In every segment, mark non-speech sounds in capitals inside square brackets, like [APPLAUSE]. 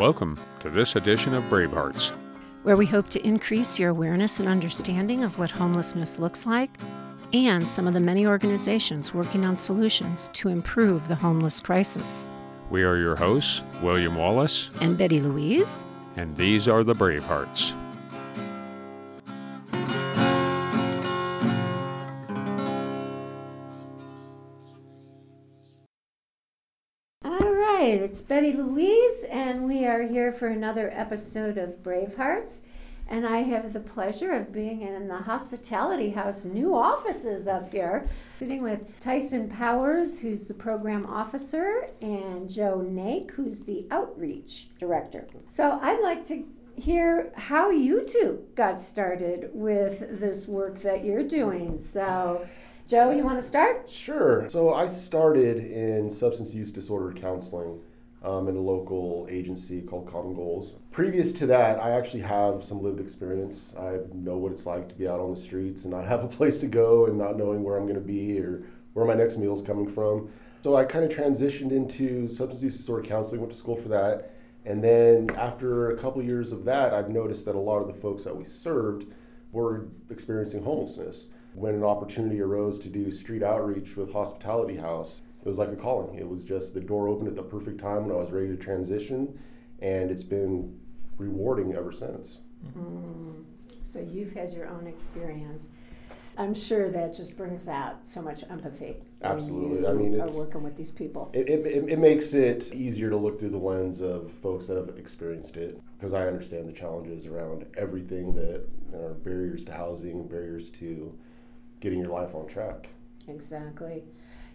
Welcome to this edition of Bravehearts, where we hope to increase your awareness and understanding of what homelessness looks like and some of the many organizations working on solutions to improve the homeless crisis. We are your hosts, William Wallace and Betty Louise, and these are the Bravehearts. It's Betty Louise, and we are here for another episode of Bravehearts. And I have the pleasure of being in the Hospitality House new offices up here, sitting with Tyson Powers, who's the program officer, and Joe Nake, who's the outreach director. So I'd like to hear how you two got started with this work that you're doing. So Joe, you want to start? Sure. So I started in substance use disorder counseling um, in a local agency called Common Goals. Previous to that, I actually have some lived experience. I know what it's like to be out on the streets and not [LAUGHS] have a place to go and not knowing where I'm going to be or where my next meal is coming from. So I kind of transitioned into substance use disorder counseling, went to school for that. And then after a couple years of that, I've noticed that a lot of the folks that we served were experiencing homelessness when an opportunity arose to do street outreach with Hospitality House, it was like a calling. It was just the door opened at the perfect time when I was ready to transition, and it's been rewarding ever since. Mm. So you've had your own experience. I'm sure that just brings out so much empathy. Absolutely. I mean, it's, are working with these people. It, it, it, makes it easier to look through the lens of folks that have experienced it because I understand the challenges around everything that are barriers to housing, barriers to getting your life on track. Exactly.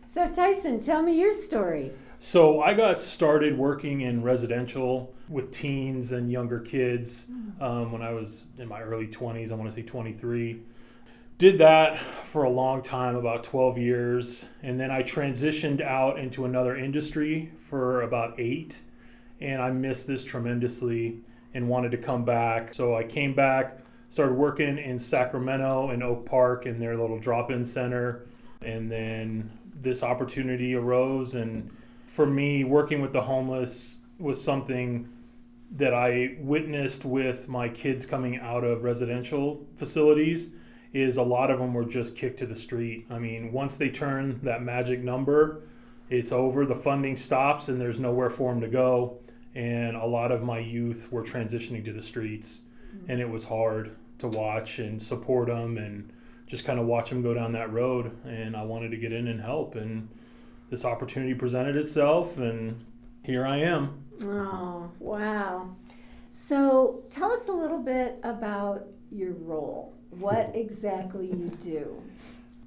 So, Tyson, tell me your story. So, I got started working in residential with teens and younger kids um, when I was in my early 20s. I want to say 23. Did that for a long time, about 12 years. And then I transitioned out into another industry for about eight. And I missed this tremendously and wanted to come back. So, I came back started working in Sacramento and Oak Park in their little drop-in center, and then this opportunity arose. And for me, working with the homeless was something that I witnessed with my kids coming out of residential facilities. Is a lot of them were just kicked to the street. I mean, once they turn that magic number, it's over. The funding stops, and there's nowhere for them to go. And a lot of my youth were transitioning to the streets, Mm-hmm. and it was hard to watch and support them and just kind of watch them go down that road. And I wanted to get in and help. And this opportunity presented itself, and here I am. Oh, wow. So tell us a little bit about your role. What hmm. exactly you do?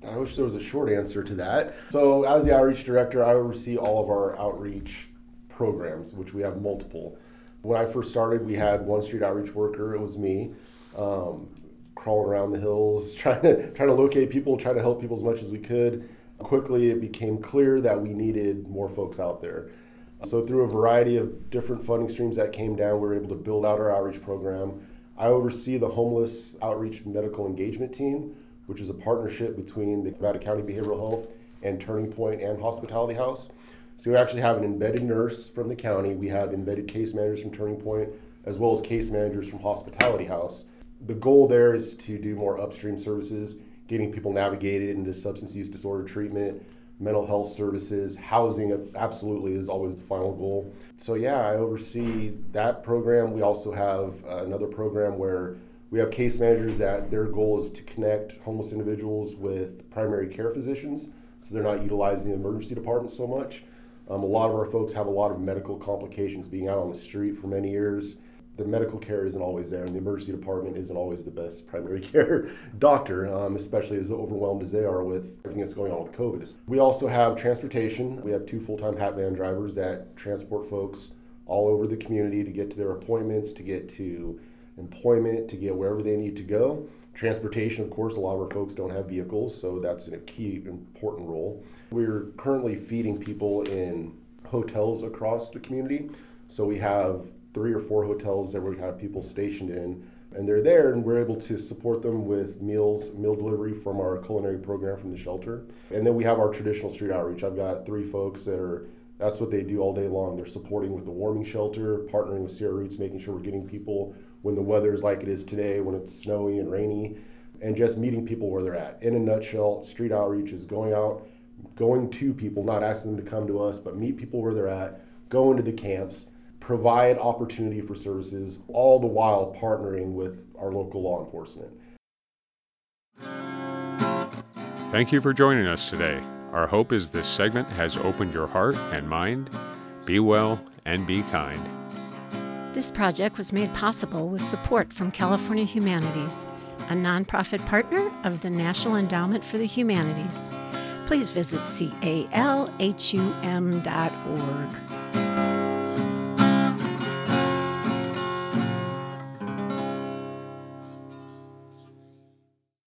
I wish there was a short answer to that. So, as the outreach director, I oversee all of our outreach programs, which we have multiple. When I first started, we had one street outreach worker, it was me um, crawling around the hills, [LAUGHS] trying to trying to locate people, trying to help people as much as we could. Quickly, it became clear that we needed more folks out there. So through a variety of different funding streams that came down, we were able to build out our outreach program. I oversee the homeless outreach medical engagement team, which is a partnership between the Nevada County Behavioral Health and Turning Point and Hospitality House. So we actually have an embedded nurse from the county. We have embedded case managers from Turning Point, as well as case managers from Hospitality House the goal there is to do more upstream services, getting people navigated into substance use disorder treatment, mental health services, housing absolutely is always the final goal. So yeah, I oversee that program. We also have another program where we have case managers that their goal is to connect homeless individuals with primary care physicians, so they're not utilizing the emergency department so much. Um, a lot of our folks have a lot of medical complications being out on the street for many years the medical care isn't always there, and the emergency department isn't always the best primary [LAUGHS] care doctor, um, especially as overwhelmed as they are with everything that's going on with COVID. We also have transportation. We have two full time hat van drivers that transport folks all over the community to get to their appointments, to get to employment, to get wherever they need to go. Transportation, of course, a lot of our folks don't have vehicles, so that's a key important role. We're currently feeding people in hotels across the community. So we have three or four hotels that we have people stationed in. And they're there, and we're able to support them with meals, meal delivery from our culinary program from the shelter. And then we have our traditional street outreach. I've got three folks that are That's what they do all day long. They're supporting with the warming shelter, partnering with Sierra Roots, making sure we're getting people when the weather is like it is today, when it's snowy and rainy, and just meeting people where they're at. In a nutshell, street outreach is going out, going to people, not asking them to come to us, but meet people where they're at, go into the camps, provide opportunity for services, all the while partnering with our local law enforcement. Thank you for joining us today. Our hope is this segment has opened your heart and mind. Be well and be kind. This project was made possible with support from California Humanities, a nonprofit partner of the National Endowment for the Humanities. Please visit calhum.org.